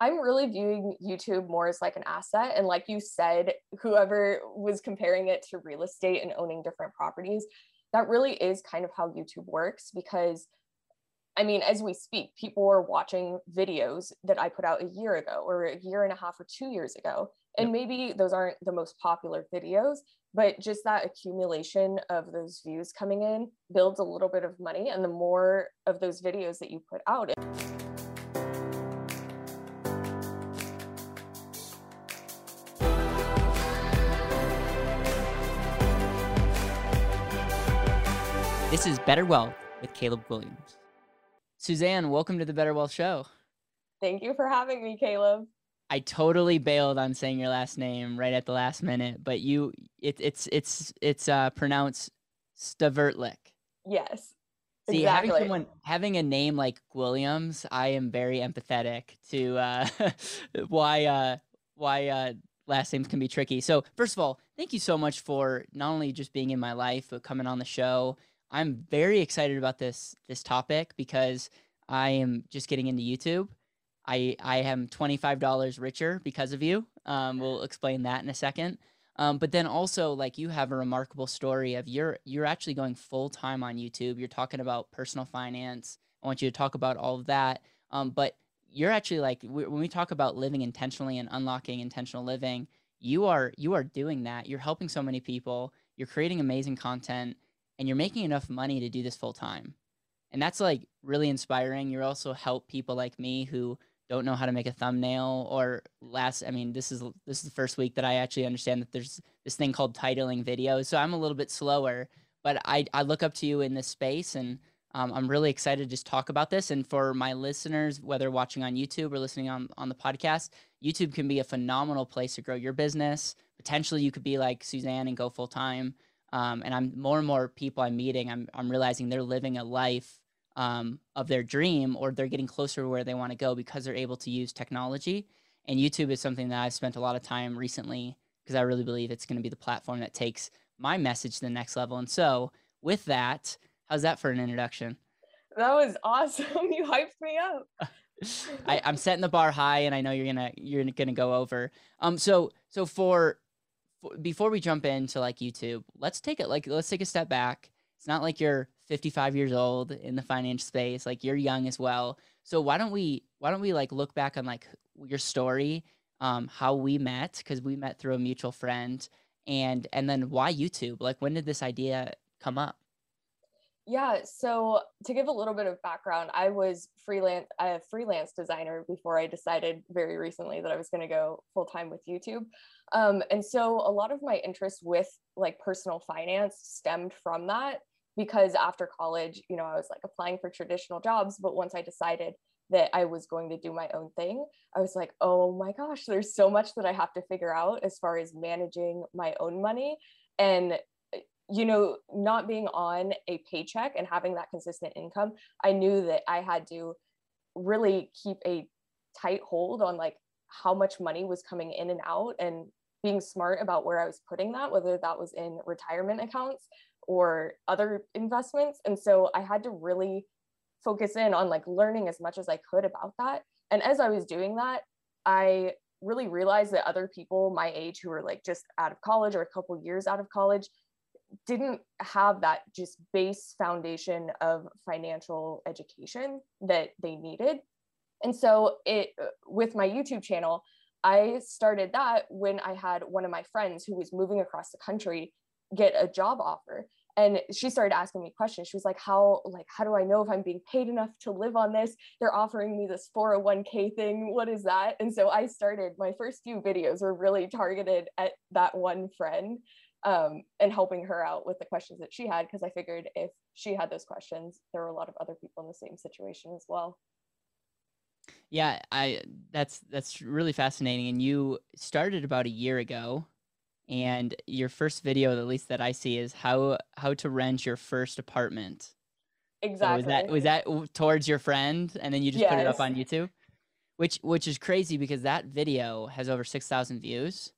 I'm really viewing YouTube more as like an asset. And like you said, whoever was comparing it to real estate and owning different properties, that really is kind of how YouTube works because I mean, as we speak, people are watching videos that I put out a year ago or a year and a half or two years ago. And yep. maybe those aren't the most popular videos, but just that accumulation of those views coming in builds a little bit of money. And the more of those videos that you put out, This is Better Wealth with Caleb Guilliams. Suzanne, welcome to the Better Wealth Show. Thank you for having me, Caleb. I totally bailed on saying your last name right at the last minute, but you it, it's it's it's uh pronounced Stavertlik. Yes. See, exactly. having someone having a name like Guilliams, I am very empathetic to uh why uh why uh last names can be tricky. So, first of all, thank you so much for not only just being in my life, but coming on the show I'm very excited about this this topic because I am just getting into YouTube. I I am twenty five dollars richer because of you. Um, we'll explain that in a second. Um, but then also like you have a remarkable story of you're you're actually going full time on YouTube. You're talking about personal finance. I want you to talk about all of that. Um, but you're actually like when we talk about living intentionally and unlocking intentional living, you are you are doing that. You're helping so many people. You're creating amazing content and you're making enough money to do this full time. And that's like really inspiring. You also help people like me who don't know how to make a thumbnail or last I mean this is this is the first week that I actually understand that there's this thing called titling videos. So I'm a little bit slower, but I I look up to you in this space and um, I'm really excited to just talk about this. And for my listeners, whether watching on YouTube or listening on, on the podcast, YouTube can be a phenomenal place to grow your business. Potentially, you could be like Suzanne and go full time. Um, and I'm more and more people I'm meeting, I'm, I'm realizing they're living a life um, of their dream or they're getting closer to where they want to go because they're able to use technology. And YouTube is something that I've spent a lot of time recently because I really believe it's going to be the platform that takes my message to the next level. And so, with that, how's that for an introduction? That was awesome. You hyped me up. I, am setting the bar high, and I know you're gonna you're gonna go over. Um, so so for before we jump into like YouTube, let's take it like let's take a step back. It's not like you're 55 years old in the finance space, like you're young as well. So why don't we why don't we like look back on like your story, um, how we met because we met through a mutual friend, and and then why YouTube? Like when did this idea come up? Yeah, so to give a little bit of background, I was freelance a freelance designer before I decided very recently that I was going to go full time with YouTube. Um, and so a lot of my interest with like personal finance stemmed from that because after college, you know, I was like applying for traditional jobs, but once I decided that I was going to do my own thing, I was like, oh my gosh, there's so much that I have to figure out as far as managing my own money. And you know, not being on a paycheck and having that consistent income, I knew that I had to really keep a tight hold on like how much money was coming in and out and being smart about where I was putting that, whether that was in retirement accounts or other investments. And so I had to really focus in on like learning as much as I could about that. And as I was doing that, I really realized that other people my age who were like just out of college or a couple years out of college didn't have that just base foundation of financial education that they needed. And so it with my youtube channel i started that when i had one of my friends who was moving across the country get a job offer. And she started asking me questions. She was like how like how do i know if i'm being paid enough to live on this? They're offering me this 401k thing. What is that? And so i started my first few videos were really targeted at that one friend um, and helping her out with the questions that she had because I figured if she had those questions, there were a lot of other people in the same situation as well. Yeah, I that's that's really fascinating. And you started about a year ago, and your first video, at least that I see, is how how to rent your first apartment. Exactly. So was that was that towards your friend, and then you just yes. put it up on YouTube, which which is crazy because that video has over six thousand views,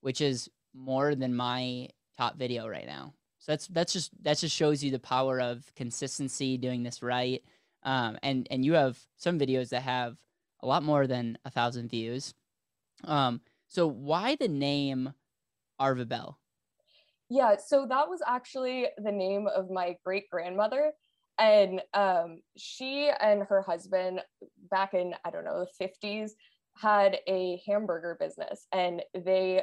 which is more than my top video right now. So that's that's just that just shows you the power of consistency, doing this right. Um, and and you have some videos that have a lot more than a thousand views. Um, so why the name Arva Bell? Yeah, so that was actually the name of my great grandmother. And um, she and her husband, back in, I don't know, the 50s, had a hamburger business and they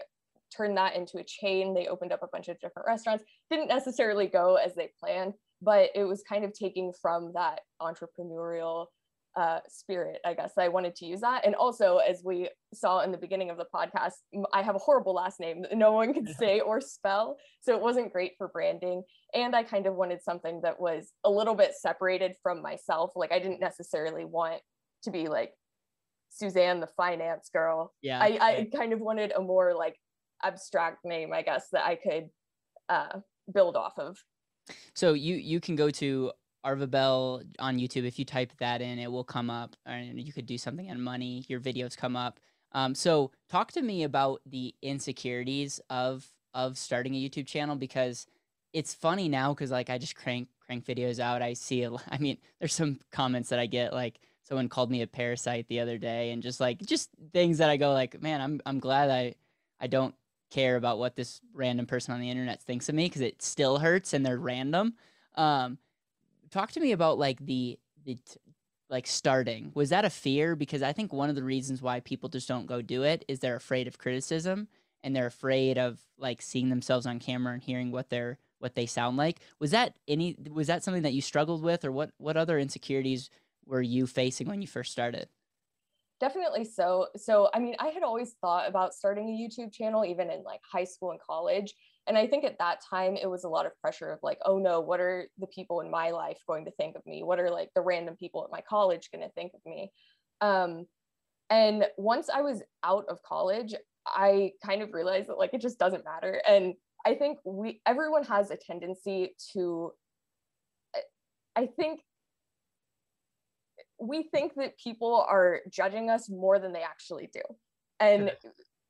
turned that into a chain. They opened up a bunch of different restaurants. Didn't necessarily go as they planned, but it was kind of taking from that entrepreneurial uh, spirit, I guess. I wanted to use that. And also, as we saw in the beginning of the podcast, I have a horrible last name that no one could say or spell. So it wasn't great for branding. And I kind of wanted something that was a little bit separated from myself. Like, I didn't necessarily want to be like Suzanne, the finance girl. Yeah. I, I kind of wanted a more like abstract name, I guess, that I could uh, build off of. So you you can go to Arva Bell on YouTube. If you type that in, it will come up, and you could do something on money. Your videos come up. Um, so talk to me about the insecurities of of starting a YouTube channel because it's funny now because like I just crank crank videos out. I see a, I mean, there's some comments that I get like someone called me a parasite the other day, and just like just things that I go like, man, I'm I'm glad I I don't care about what this random person on the internet thinks of me because it still hurts and they're random. Um, talk to me about like the the like starting. Was that a fear? Because I think one of the reasons why people just don't go do it is they're afraid of criticism and they're afraid of like seeing themselves on camera and hearing what they're what they sound like. Was that any was that something that you struggled with or what what other insecurities were you facing when you first started? Definitely so. So, I mean, I had always thought about starting a YouTube channel, even in like high school and college. And I think at that time, it was a lot of pressure of like, oh no, what are the people in my life going to think of me? What are like the random people at my college going to think of me? Um, and once I was out of college, I kind of realized that like it just doesn't matter. And I think we, everyone has a tendency to, I think we think that people are judging us more than they actually do. And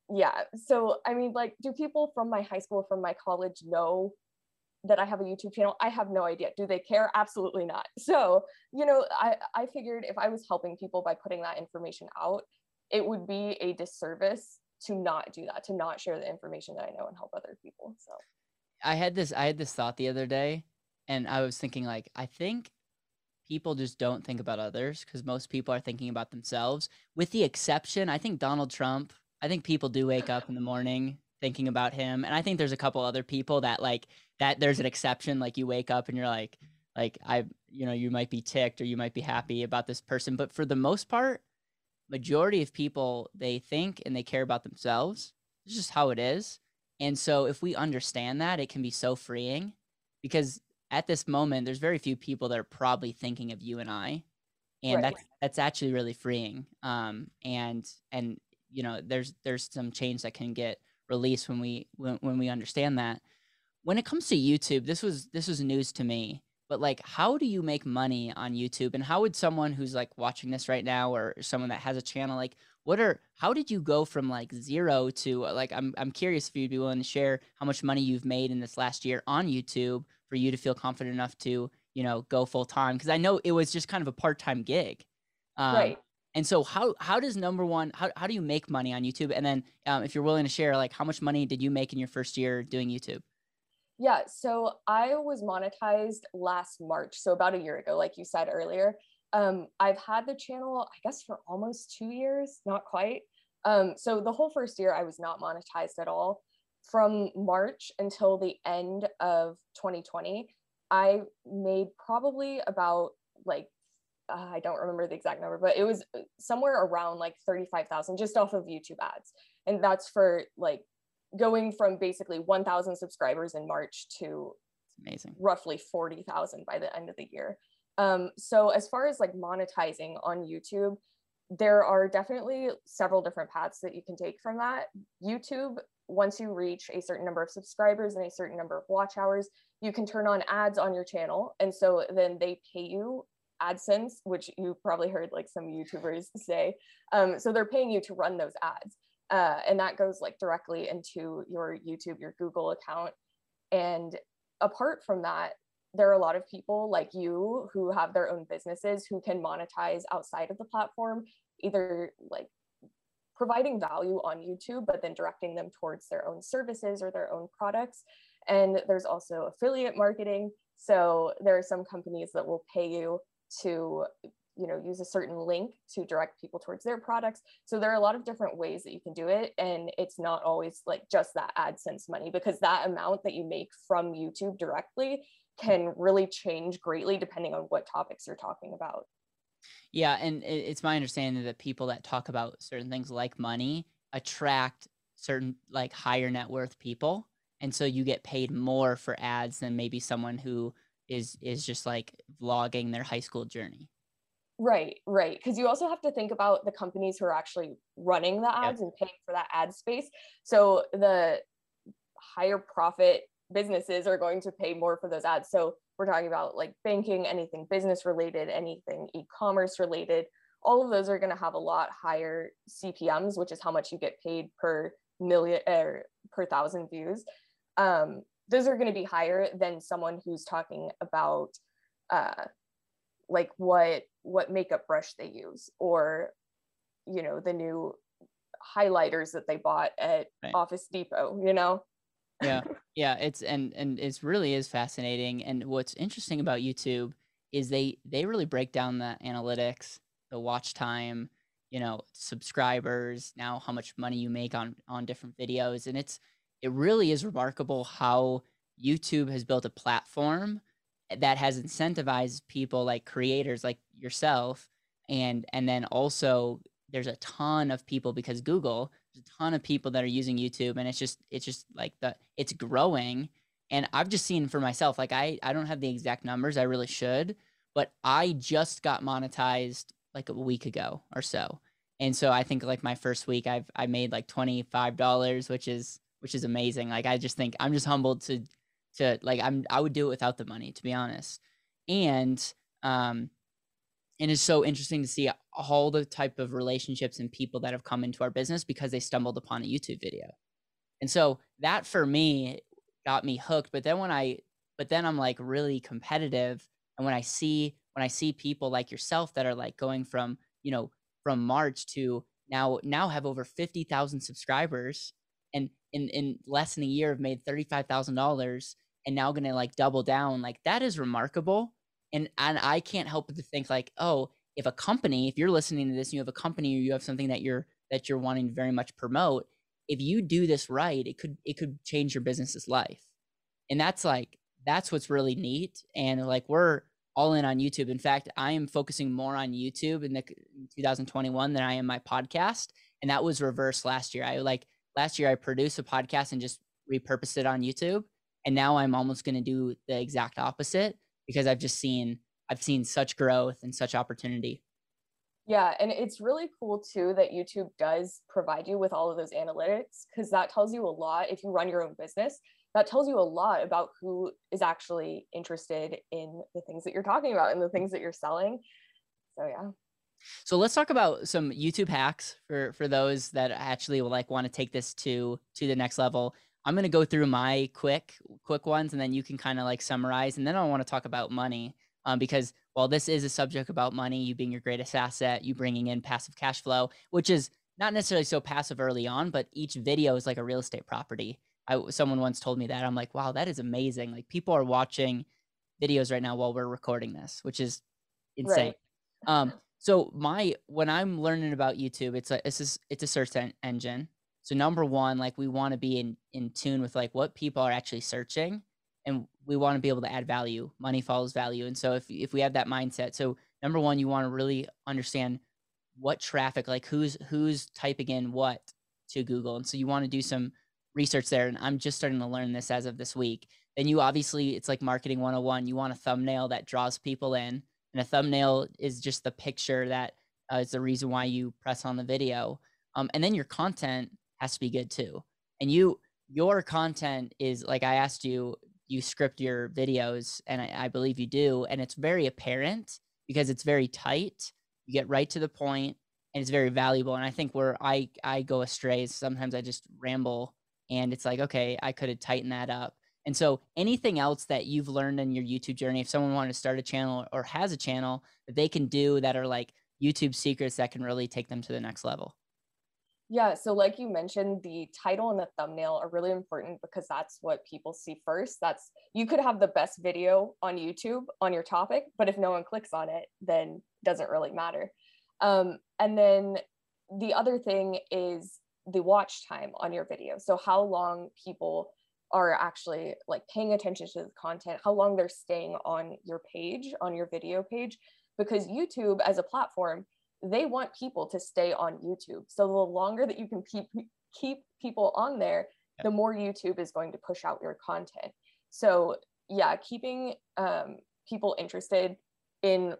yeah, so I mean, like, do people from my high school, from my college know that I have a YouTube channel? I have no idea. Do they care? Absolutely not. So, you know, I, I figured if I was helping people by putting that information out, it would be a disservice to not do that, to not share the information that I know and help other people. So I had this I had this thought the other day and I was thinking like I think people just don't think about others because most people are thinking about themselves. With the exception, I think Donald Trump, I think people do wake up in the morning thinking about him. And I think there's a couple other people that like that there's an exception. Like you wake up and you're like, like I, you know, you might be ticked or you might be happy about this person. But for the most part, majority of people, they think and they care about themselves. It's just how it is. And so if we understand that, it can be so freeing because at this moment, there's very few people that are probably thinking of you and I, and right. that's that's actually really freeing. Um, and and you know, there's there's some change that can get released when we when, when we understand that. When it comes to YouTube, this was this was news to me. But like, how do you make money on YouTube? And how would someone who's like watching this right now, or someone that has a channel, like, what are how did you go from like zero to like? I'm I'm curious if you'd be willing to share how much money you've made in this last year on YouTube for you to feel confident enough to you know go full time because i know it was just kind of a part-time gig. Um, right. and so how how does number one how, how do you make money on youtube? And then um, if you're willing to share like how much money did you make in your first year doing youtube? Yeah so i was monetized last march so about a year ago like you said earlier. Um, i've had the channel i guess for almost two years not quite. Um, so the whole first year i was not monetized at all from March until the end of 2020, I made probably about like uh, I don't remember the exact number, but it was somewhere around like 35,000 just off of YouTube ads. And that's for like going from basically 1,000 subscribers in March to amazing roughly 40,000 by the end of the year. Um, so as far as like monetizing on YouTube, there are definitely several different paths that you can take from that. YouTube once you reach a certain number of subscribers and a certain number of watch hours, you can turn on ads on your channel. And so then they pay you AdSense, which you probably heard like some YouTubers say. Um, so they're paying you to run those ads. Uh, and that goes like directly into your YouTube, your Google account. And apart from that, there are a lot of people like you who have their own businesses who can monetize outside of the platform either like providing value on YouTube, but then directing them towards their own services or their own products. And there's also affiliate marketing. So there are some companies that will pay you to you know use a certain link to direct people towards their products so there are a lot of different ways that you can do it and it's not always like just that adsense money because that amount that you make from youtube directly can really change greatly depending on what topics you're talking about yeah and it's my understanding that people that talk about certain things like money attract certain like higher net worth people and so you get paid more for ads than maybe someone who is is just like vlogging their high school journey Right, right. Because you also have to think about the companies who are actually running the ads yep. and paying for that ad space. So the higher profit businesses are going to pay more for those ads. So we're talking about like banking, anything business related, anything e commerce related. All of those are going to have a lot higher CPMs, which is how much you get paid per million or er, per thousand views. Um, those are going to be higher than someone who's talking about uh, like what what makeup brush they use or you know the new highlighters that they bought at right. office depot you know yeah. Yeah it's and and it's really is fascinating and what's interesting about youtube is they they really break down the analytics the watch time you know subscribers now how much money you make on on different videos and it's it really is remarkable how youtube has built a platform that has incentivized people like creators like yourself and and then also there's a ton of people because Google a ton of people that are using YouTube and it's just it's just like the it's growing. And I've just seen for myself like I I don't have the exact numbers I really should but I just got monetized like a week ago or so. And so I think like my first week I've I made like $25 which is which is amazing. Like I just think I'm just humbled to to like I'm I would do it without the money to be honest. And um and it's so interesting to see all the type of relationships and people that have come into our business because they stumbled upon a YouTube video. And so that for me got me hooked, but then when I but then I'm like really competitive and when I see when I see people like yourself that are like going from, you know, from March to now now have over 50,000 subscribers and in in less than a year have made $35,000 and now going to like double down like that is remarkable and and I can't help but to think like oh if a company if you're listening to this and you have a company or you have something that you're that you're wanting to very much promote if you do this right it could it could change your business's life and that's like that's what's really neat and like we're all in on YouTube. In fact, I am focusing more on YouTube in the 2021 than I am my podcast, and that was reversed last year. I like last year I produced a podcast and just repurposed it on YouTube, and now i'm almost going to do the exact opposite because i've just seen i've seen such growth and such opportunity. Yeah and it's really cool too that youtube does provide you with all of those analytics because that tells you a lot if you run your own business. That tells you a lot about who is actually interested in the things that you're talking about and the things that you're selling. So yeah. So let's talk about some YouTube hacks for for those that actually like want to take this to to the next level. I'm going to go through my quick quick ones and then you can kind of like summarize and then I want to talk about money um, because while this is a subject about money, you being your greatest asset, you bringing in passive cash flow, which is not necessarily so passive early on, but each video is like a real estate property. I, someone once told me that. I'm like, wow, that is amazing. Like people are watching videos right now while we're recording this, which is insane. Right. Um, so my when I'm learning about YouTube, it's a it's a, it's a search en- engine. So number one, like we want to be in in tune with like what people are actually searching, and we want to be able to add value. Money follows value, and so if if we have that mindset, so number one, you want to really understand what traffic, like who's who's typing in what to Google, and so you want to do some research there. And I'm just starting to learn this as of this week. Then you obviously it's like marketing 101. You want a thumbnail that draws people in, and a thumbnail is just the picture that uh, is the reason why you press on the video. Um, and then your content has to be good too. And you, your content is like I asked you, you script your videos, and I, I believe you do, and it's very apparent because it's very tight. You get right to the point, and it's very valuable. And I think where I I go astray is sometimes I just ramble, and it's like okay, I could have tightened that up. And so anything else that you've learned in your YouTube journey, if someone wanted to start a channel or has a channel that they can do that are like YouTube secrets that can really take them to the next level? Yeah, so like you mentioned, the title and the thumbnail are really important because that's what people see first. That's you could have the best video on YouTube on your topic, but if no one clicks on it, then doesn't really matter. Um, and then the other thing is the watch time on your video. So how long people are actually like paying attention to the content, how long they're staying on your page, on your video page, because YouTube as a platform, they want people to stay on YouTube. So the longer that you can keep keep people on there, the more YouTube is going to push out your content. So yeah, keeping um, people interested in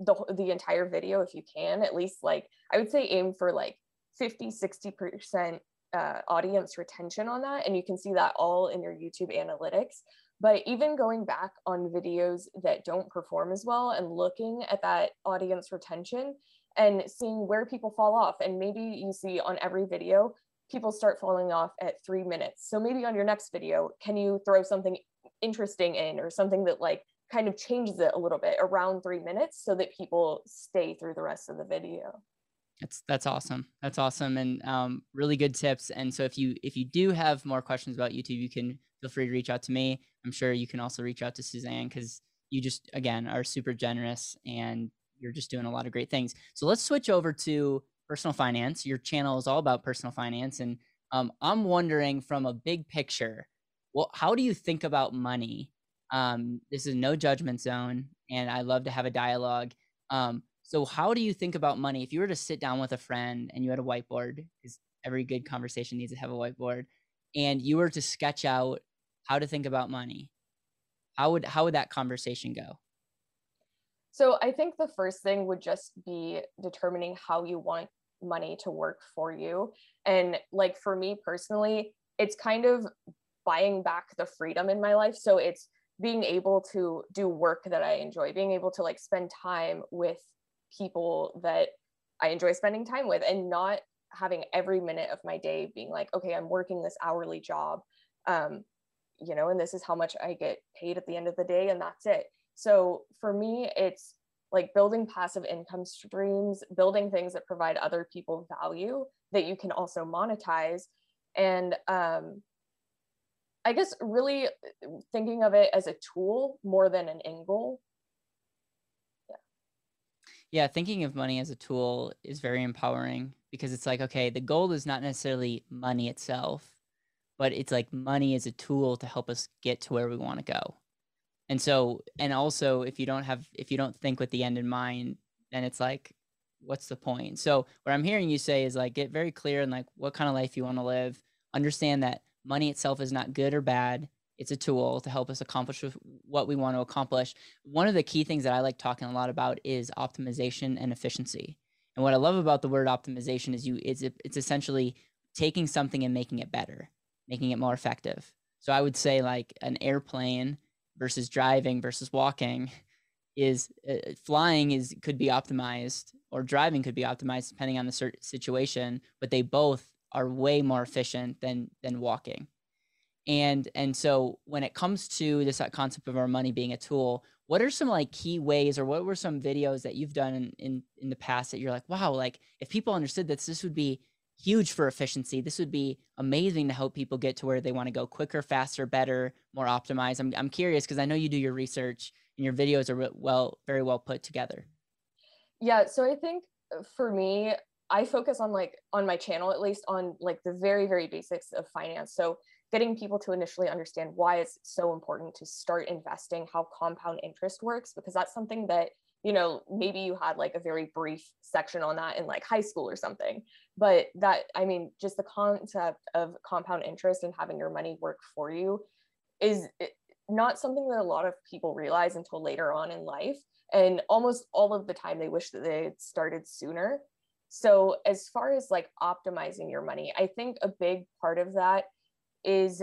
the the entire video if you can, at least like I would say aim for like 50, 60 percent uh, audience retention on that. And you can see that all in your YouTube analytics. But even going back on videos that don't perform as well and looking at that audience retention and seeing where people fall off. And maybe you see on every video, people start falling off at three minutes. So maybe on your next video, can you throw something interesting in or something that like kind of changes it a little bit around three minutes so that people stay through the rest of the video? That's that's awesome. That's awesome, and um, really good tips. And so if you if you do have more questions about YouTube, you can feel free to reach out to me. I'm sure you can also reach out to Suzanne because you just again are super generous and you're just doing a lot of great things. So let's switch over to personal finance. Your channel is all about personal finance, and um, I'm wondering from a big picture, well, how do you think about money? Um, this is no judgment zone, and I love to have a dialogue. Um, so, how do you think about money? If you were to sit down with a friend and you had a whiteboard, because every good conversation needs to have a whiteboard, and you were to sketch out how to think about money, how would how would that conversation go? So, I think the first thing would just be determining how you want money to work for you. And like for me personally, it's kind of buying back the freedom in my life. So, it's being able to do work that I enjoy, being able to like spend time with people that I enjoy spending time with and not having every minute of my day being like, okay, I'm working this hourly job, um, you know, and this is how much I get paid at the end of the day, and that's it. So for me, it's like building passive income streams, building things that provide other people value that you can also monetize. And um, I guess really thinking of it as a tool more than an end goal yeah, thinking of money as a tool is very empowering because it's like, okay, the goal is not necessarily money itself, but it's like money is a tool to help us get to where we want to go. And so, and also, if you don't have, if you don't think with the end in mind, then it's like, what's the point? So, what I'm hearing you say is like, get very clear in like what kind of life you want to live. Understand that money itself is not good or bad it's a tool to help us accomplish what we want to accomplish. One of the key things that I like talking a lot about is optimization and efficiency. And what I love about the word optimization is you it's it's essentially taking something and making it better, making it more effective. So I would say like an airplane versus driving versus walking is uh, flying is could be optimized or driving could be optimized depending on the situation, but they both are way more efficient than than walking. And and so when it comes to this concept of our money being a tool what are some like key ways or what were some videos that you've done in in, in the past that you're like wow like if people understood this this would be huge for efficiency. This would be amazing to help people get to where they want to go quicker faster better more optimized. I'm, I'm curious because i know you do your research and your videos are well very well put together. Yeah so i think uh, for me i focus on like on my channel at least on like the very very basics of finance. So getting people to initially understand why it's so important to start investing, how compound interest works, because that's something that, you know, maybe you had like a very brief section on that in like high school or something. But that, I mean, just the concept of compound interest and having your money work for you is eh, not something that a lot of people realize until later on in life. And almost all of the time, they wish that they had started sooner. So, as far as like optimizing your money, I think a big part of that is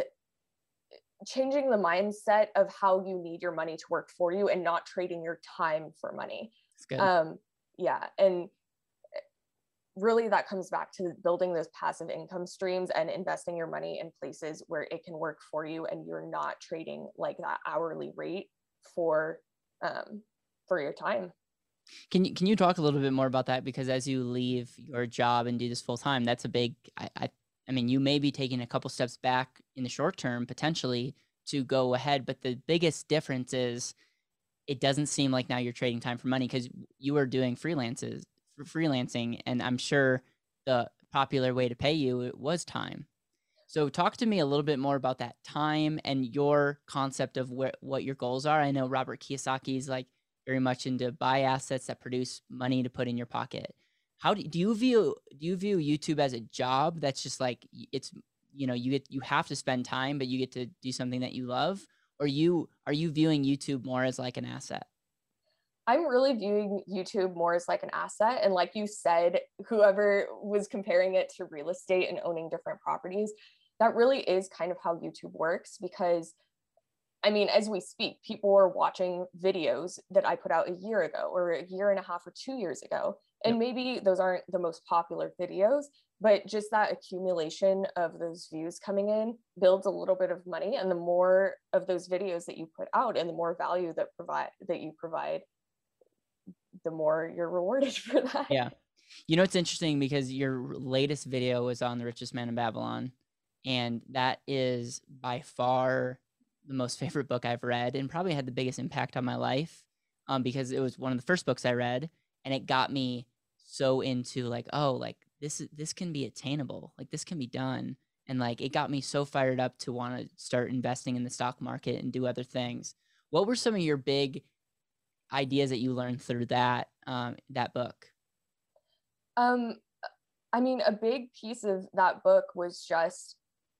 changing the mindset of how you need your money to work for you and not trading your time for money. Um, yeah. And really that comes back to building those passive income streams and investing your money in places where it can work for you and you're not trading like that hourly rate for um, for your time. Can you can you talk a little bit more about that? Because as you leave your job and do this full time, that's a big. I, I I mean, you may be taking a couple steps back in the short term potentially to go ahead, but the biggest difference is it doesn't seem like now you're trading time for money because you are doing freelances for freelancing, and I'm sure the popular way to pay you was time. So talk to me a little bit more about that time and your concept of where, what your goals are. I know Robert Kiyosaki is like very much into buy assets that produce money to put in your pocket. How do, do you view do you view YouTube as a job that's just like it's you know you get you have to spend time but you get to do something that you love or you are you viewing YouTube more as like an asset? I'm really viewing YouTube more as like an asset. And like you said, whoever was comparing it to real estate and owning different properties, that really is kind of how YouTube works because I mean, as we speak, people are watching videos that I put out a year ago or a year and a half or two years ago. And maybe those aren't the most popular videos, but just that accumulation of those views coming in builds a little bit of money. And the more of those videos that you put out and the more value that provide that you provide, the more you're rewarded for that. Yeah. You know, it's interesting because your latest video was on the richest man in Babylon and that is by far the most favorite book I've read and probably had the biggest impact on my life um, because it was one of the first books I read and it got me so into like oh like this this can be attainable like this can be done and like it got me so fired up to want to start investing in the stock market and do other things what were some of your big ideas that you learned through that um, that book um i mean a big piece of that book was just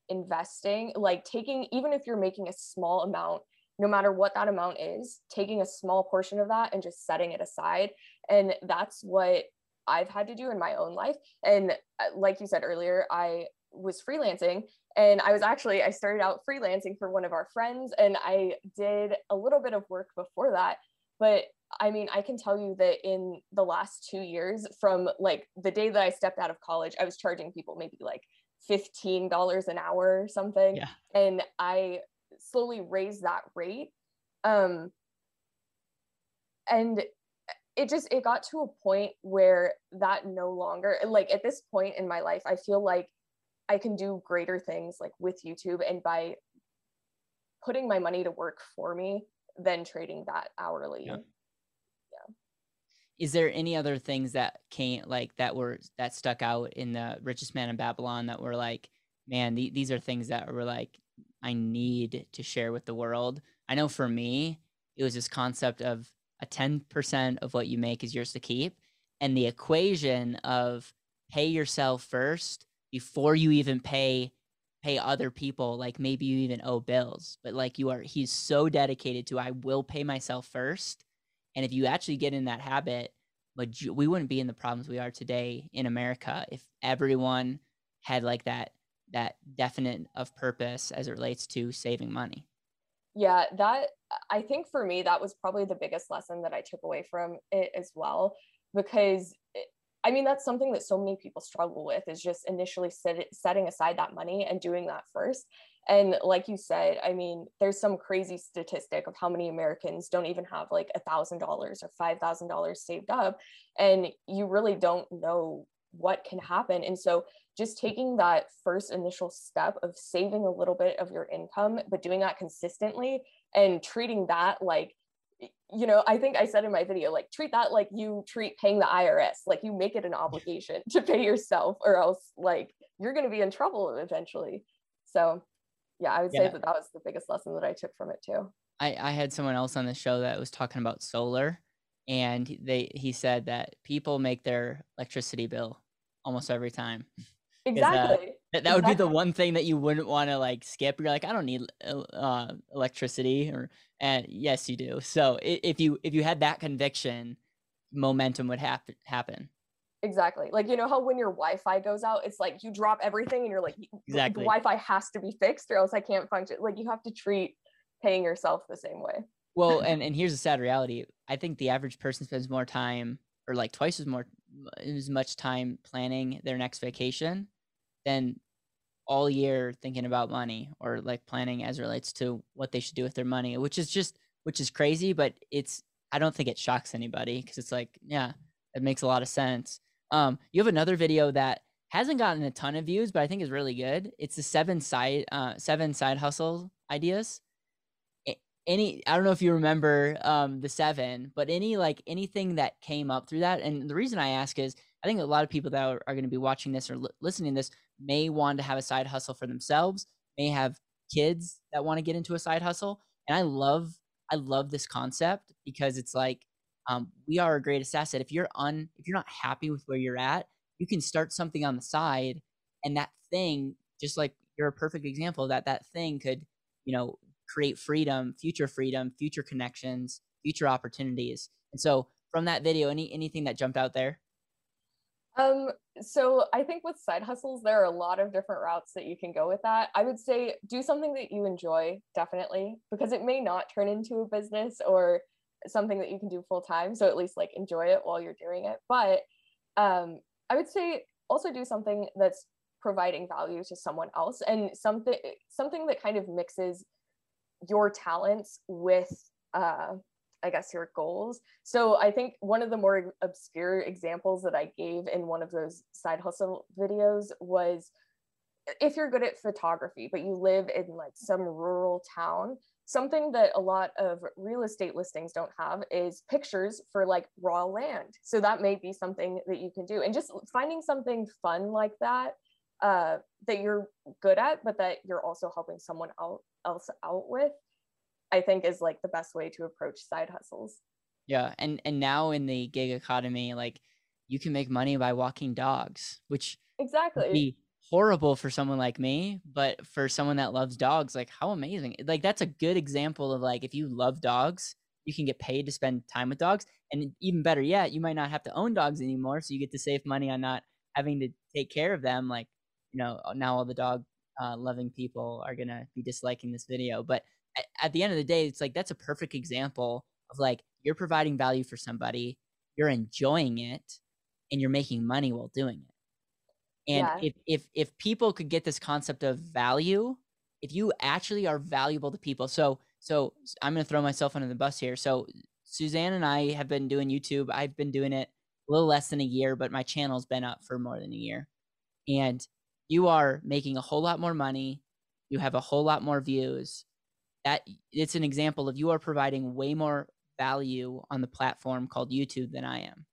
investing, like taking, even if you're making a small amount, no matter what that amount is, taking a small portion of that and just setting it aside. And that's what I've had to do in my own life. And uh, like you said earlier, I was freelancing and I was actually, I started out freelancing for one of our friends and I did a little bit of work before that. But I mean, I can tell you that in the last two years, from like the day that I stepped out of college, I was charging people maybe like $15 an hour or something. Yeah. And I slowly raised that rate. Um, and it just it got to a point where that no longer like at this point in my life i feel like i can do greater things like with youtube and by putting my money to work for me than trading that hourly. Yeah. Is there any other things that came like that were that stuck out in the richest man in babylon that were like man th- these are things that were like i need to share with the world. I know for me it was this concept of a 10% of what you make is yours to keep and the equation of pay yourself first before you even pay pay other people like maybe you even owe bills but like you are he's so dedicated to i will pay myself first and if you actually get in that habit, but we wouldn't be in the problems we are today in America if everyone had like that that definite of purpose as it relates to saving money. Yeah, that I think for me that was probably the biggest lesson that I took away from it as well because I mean that's something that so many people struggle with is just initially set, setting aside that money and doing that first. And like you said i mean there's some crazy statistic of how many americans don't even have like a thousand dollars or five thousand dollars saved up and you really don't know what can happen. And so just taking that first initial step of saving a little bit of your income but doing that consistently and treating that like you know i think i said in my video like treat that like you treat paying the irs like you make it an obligation to pay yourself or else like you're going to be in trouble eventually so yeah, I would say that that was the biggest lesson that I took from it too. I, I had someone else on the show that was talking about solar and they he said that people make their electricity bill almost every time. Exactly. That, that would be the one thing that you wouldn't want to like skip. You're like, I don't need uh, uh electricity, or and yes, you do. So if you if you had that conviction, momentum would happen happen. Exactly. Like, you know how when your Wi Fi goes out, it's like you drop everything and you're like, exactly. the Wi Fi has to be fixed or else I can't function. Like, you have to treat paying yourself the same way. Well, and, and here's a sad reality I think the average person spends more time or like twice as more as much time planning their next vacation than all year thinking about money or like planning as relates to what they should do with their money which is just which is crazy but it's I don't think it shocks anybody because it's like, yeah, it makes a lot of sense. Um, you have another video that hasn't gotten a ton of views, but I think is really good. It's the seven side uh seven side hustle ideas. Any I don't know if you remember um the seven, but any like anything that came up through that. And the reason I ask is I think a lot of people that are, are going to be watching this or li- listening to this may want to have a side hustle for themselves, may have kids that want to get into a side hustle. And I love I love this concept because it's like um, we are a greatest asset. If you're un if you're not happy with where you're at, you can start something on the side and that thing just like you're a perfect example that that thing could you know create freedom future freedom future connections future opportunities and so from that video any anything that jumped out there um so i think with side hustles there are a lot of different routes that you can go with that. I would say do something that you enjoy definitely because it may not turn into a business or something that you can do full time so at least like enjoy it while you're doing it. But um I would say also do something that's providing value to someone else and something something that kind of mixes your talents with uh I guess your goals. So I think one of the more obscure examples that I gave in one of those side hustle videos was if you're good at photography but you live in like some rural town something that a lot of real estate listings don't have is pictures for like raw land so that may be something that you can do and just finding something fun like that uh, that you're good at but that you're also helping someone out, else out with i think is like the best way to approach side hustles yeah and and now in the gig economy like you can make money by walking dogs which exactly horrible for someone like me, but for someone that loves dogs, like how amazing. Like that's a good example of like if you love dogs, you can get paid to spend time with dogs. And even better yet, you might not have to own dogs anymore. So you get to save money on not having to take care of them. Like, you know, now all the dog uh, loving people are going to be disliking this video. But at, at the end of the day, it's like that's a perfect example of like you're providing value for somebody, you're enjoying it, and you're making money while doing it. And yeah. if if if people could get this concept of value, if you actually are valuable to people, so so I'm gonna throw myself under the bus here. So Suzanne and I have been doing YouTube. I've been doing it a little less than a year, but my channel's been up for more than a year. And you are making a whole lot more money. You have a whole lot more views. That it's an example of you are providing way more value on the platform called YouTube than I am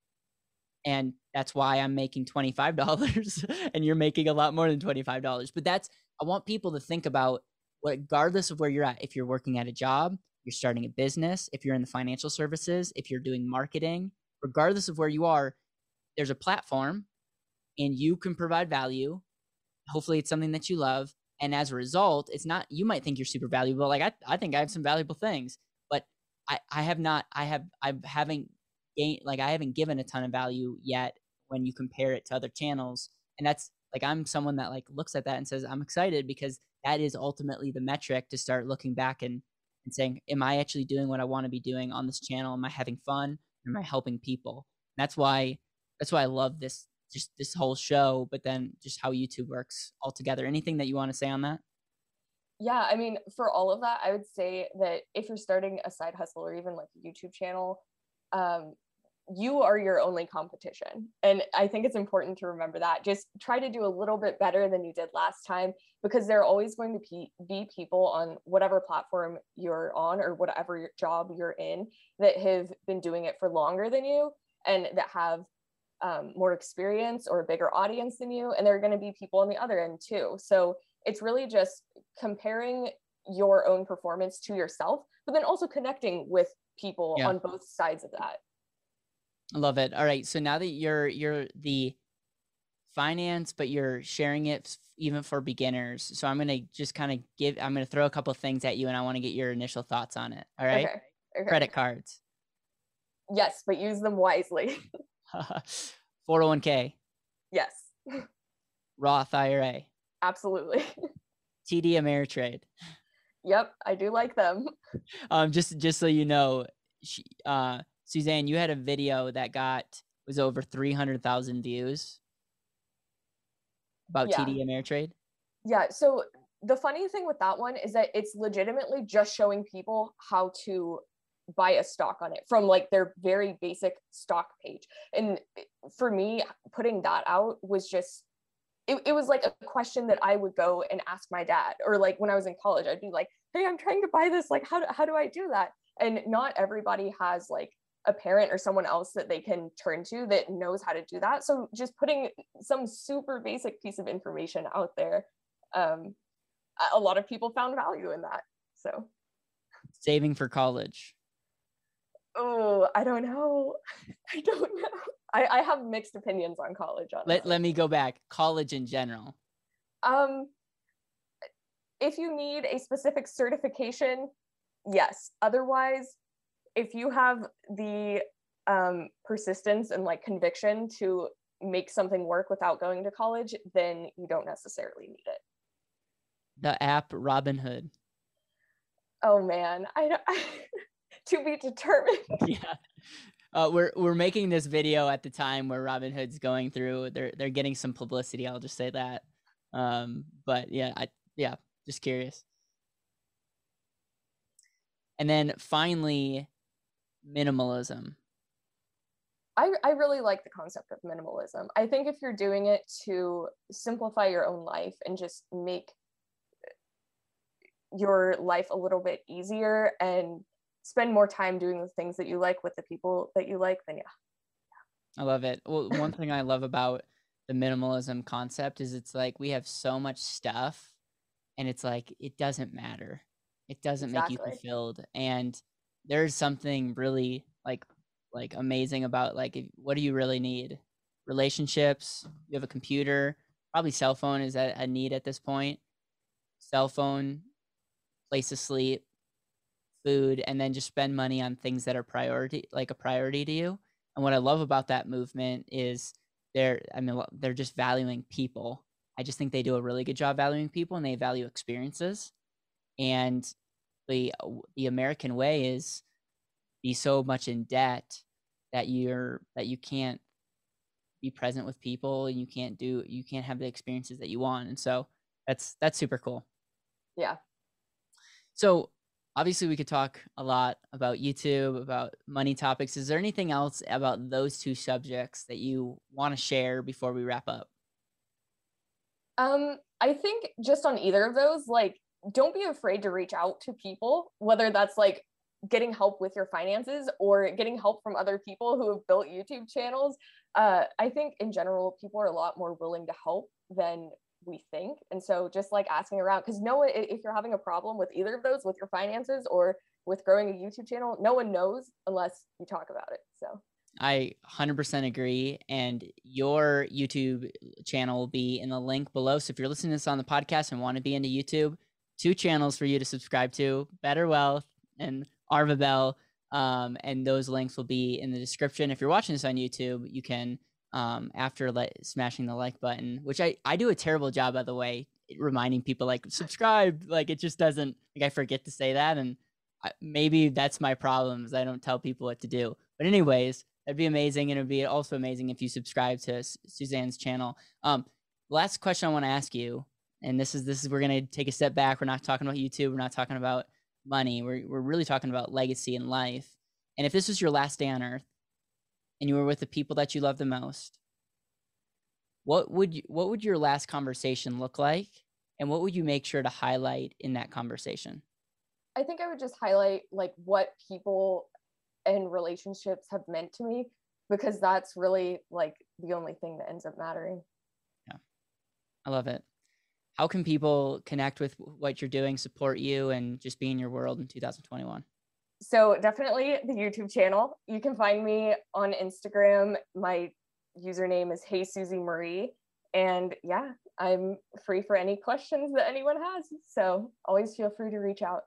and that's why I'm making $25 and you're making a lot more than $25. But that's I want people to think about regardless of where you're at, if you're working at a job, you're starting a business, if you're in the financial services, if you're doing marketing, regardless of where you are, there's a platform and you can provide value. Hopefully it's something that you love. And as a result, it's not you might think you're super valuable. Like I, I think I have some valuable things, but I, I have not I have I haven't gained like I haven't given a ton of value yet when you compare it to other channels. And that's like I'm someone that like looks at that and says I'm excited because that is ultimately the metric to start looking back and and saying am I actually doing what I want to be doing on this channel? Am I having fun? Am I helping people? And that's why that's why I love this just this whole show, but then just how YouTube works altogether. Anything that you want to say on that? Yeah, I mean, for all of that, I would say that if you're starting a side hustle or even like a YouTube channel, um, you are your only competition. And I think it's important to remember that. Just try to do a little bit better than you did last time because there are always going to be people on whatever platform you're on or whatever job you're in that have been doing it for longer than you and that have um, more experience or a bigger audience than you. And there are going to be people on the other end too. So it's really just comparing your own performance to yourself, but then also connecting with people yeah. on both sides of that. I love it. All right. So now that you're you're the finance, but you're sharing it even for beginners. So I'm gonna just kind of give. I'm gonna throw a couple things at you, and I want to get your initial thoughts on it. All right. Okay. Okay. Credit cards. Yes, but use them wisely. 401k. Yes. Roth IRA. Absolutely. TD Ameritrade. Yep, I do like them. Um, just just so you know, she, uh, Suzanne, you had a video that got was over three hundred thousand views about yeah. TD Ameritrade. Yeah. So the funny thing with that one is that it's legitimately just showing people how to buy a stock on it from like their very basic stock page. And for me, putting that out was just it, it was like a question that I would go and ask my dad, or like when I was in college, I'd be like, "Hey, I'm trying to buy this. Like, how do, how do I do that?" And not everybody has like a parent or someone else that they can turn to that knows how to do that. So just putting some super basic piece of information out there, um, a lot of people found value in that. So saving for college. Oh, I don't know. I don't know. I, I have mixed opinions on college. Honestly. Let, let me go back. College in general. Um, if you need a specific certification, yes. Otherwise, if you have the um, persistence and like conviction to make something work without going to college, then you don't necessarily need it. The app Robinhood. Oh man, I, don't I to be determined. yeah. Uh, we're we're making this video at the time where Robinhood's going through. They're they're getting some publicity. I'll just say that. Um, but yeah, I yeah, just curious. And then finally, minimalism. I, I really like the concept of minimalism. I think if you're doing it to simplify your own life and just make your life a little bit easier and spend more time doing the things that you like with the people that you like, then yeah. yeah. I love it. Well, one thing I love about the minimalism concept is it's like we have so much stuff and it's like it doesn't matter. It doesn't exactly. make you fulfilled. And there's something really like like amazing about like what do you really need? Relationships, you have a computer, probably cell phone is a, a need at this point. Cell phone, place to sleep, food, and then just spend money on things that are priority like a priority to you. And what I love about that movement is they're I mean they're just valuing people. I just think they do a really good job valuing people and they value experiences. And the the American way is be so much in debt that you're that you can't be present with people and you can't do you can't have the experiences that you want and so that's that's super cool yeah so obviously we could talk a lot about youtube about money topics is there anything else about those two subjects that you want to share before we wrap up um i think just on either of those like don't be afraid to reach out to people, whether that's like getting help with your finances or getting help from other people who have built YouTube channels. Uh, I think in general, people are a lot more willing to help than we think. And so just like asking around, because no one, if you're having a problem with either of those, with your finances or with growing a YouTube channel, no one knows unless you talk about it. So I 100% agree. And your YouTube channel will be in the link below. So if you're listening to this on the podcast and want to be into YouTube, two channels for you to subscribe to Better Wealth and Arva Bell. Um, and those links will be in the description. If you're watching this on YouTube, you can, um, after le- smashing the like button, which I, I do a terrible job, by the way, reminding people like subscribe. Like it just doesn't, like I forget to say that. And I, maybe that's my problem is I don't tell people what to do. But anyways, that'd be amazing. And it'd be also amazing if you subscribe to Suzanne's channel. Um, last question I want to ask you and this is this is we're gonna take a step back. We're not talking about YouTube. We're not talking about money. We're we're really talking about legacy and life. And if this was your last day on earth, and you were with the people that you love the most, what would you, what would your last conversation look like, and what would you make sure to highlight in that conversation? I think I would just highlight like what people and relationships have meant to me because that's really like the only thing that ends up mattering. Yeah. I love it how can people connect with what you're doing, support you, and just be in your world in 2021? So, definitely the YouTube channel. You can find me on Instagram. My username is Hey Susie Marie. And yeah, I'm free for any questions that anyone has. So, always feel free to reach out.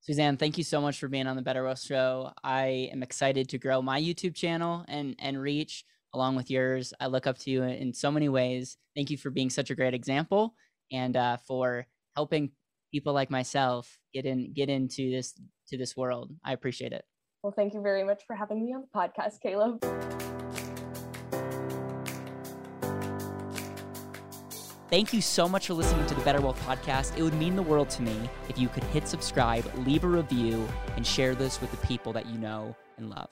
Suzanne, thank you so much for being on the Better Wealth Show. I am excited to grow my YouTube channel and and reach along with yours. I look up to you in so many ways. Thank you for being such a great example and uh, for helping people like myself get in get into this to this world. I appreciate it. Well, thank you very much for having me on the podcast, Caleb. Thank you so much for listening to the Better Wealth Podcast. It would mean the world to me if you could hit subscribe, leave a review, and share this with the people that you know and love.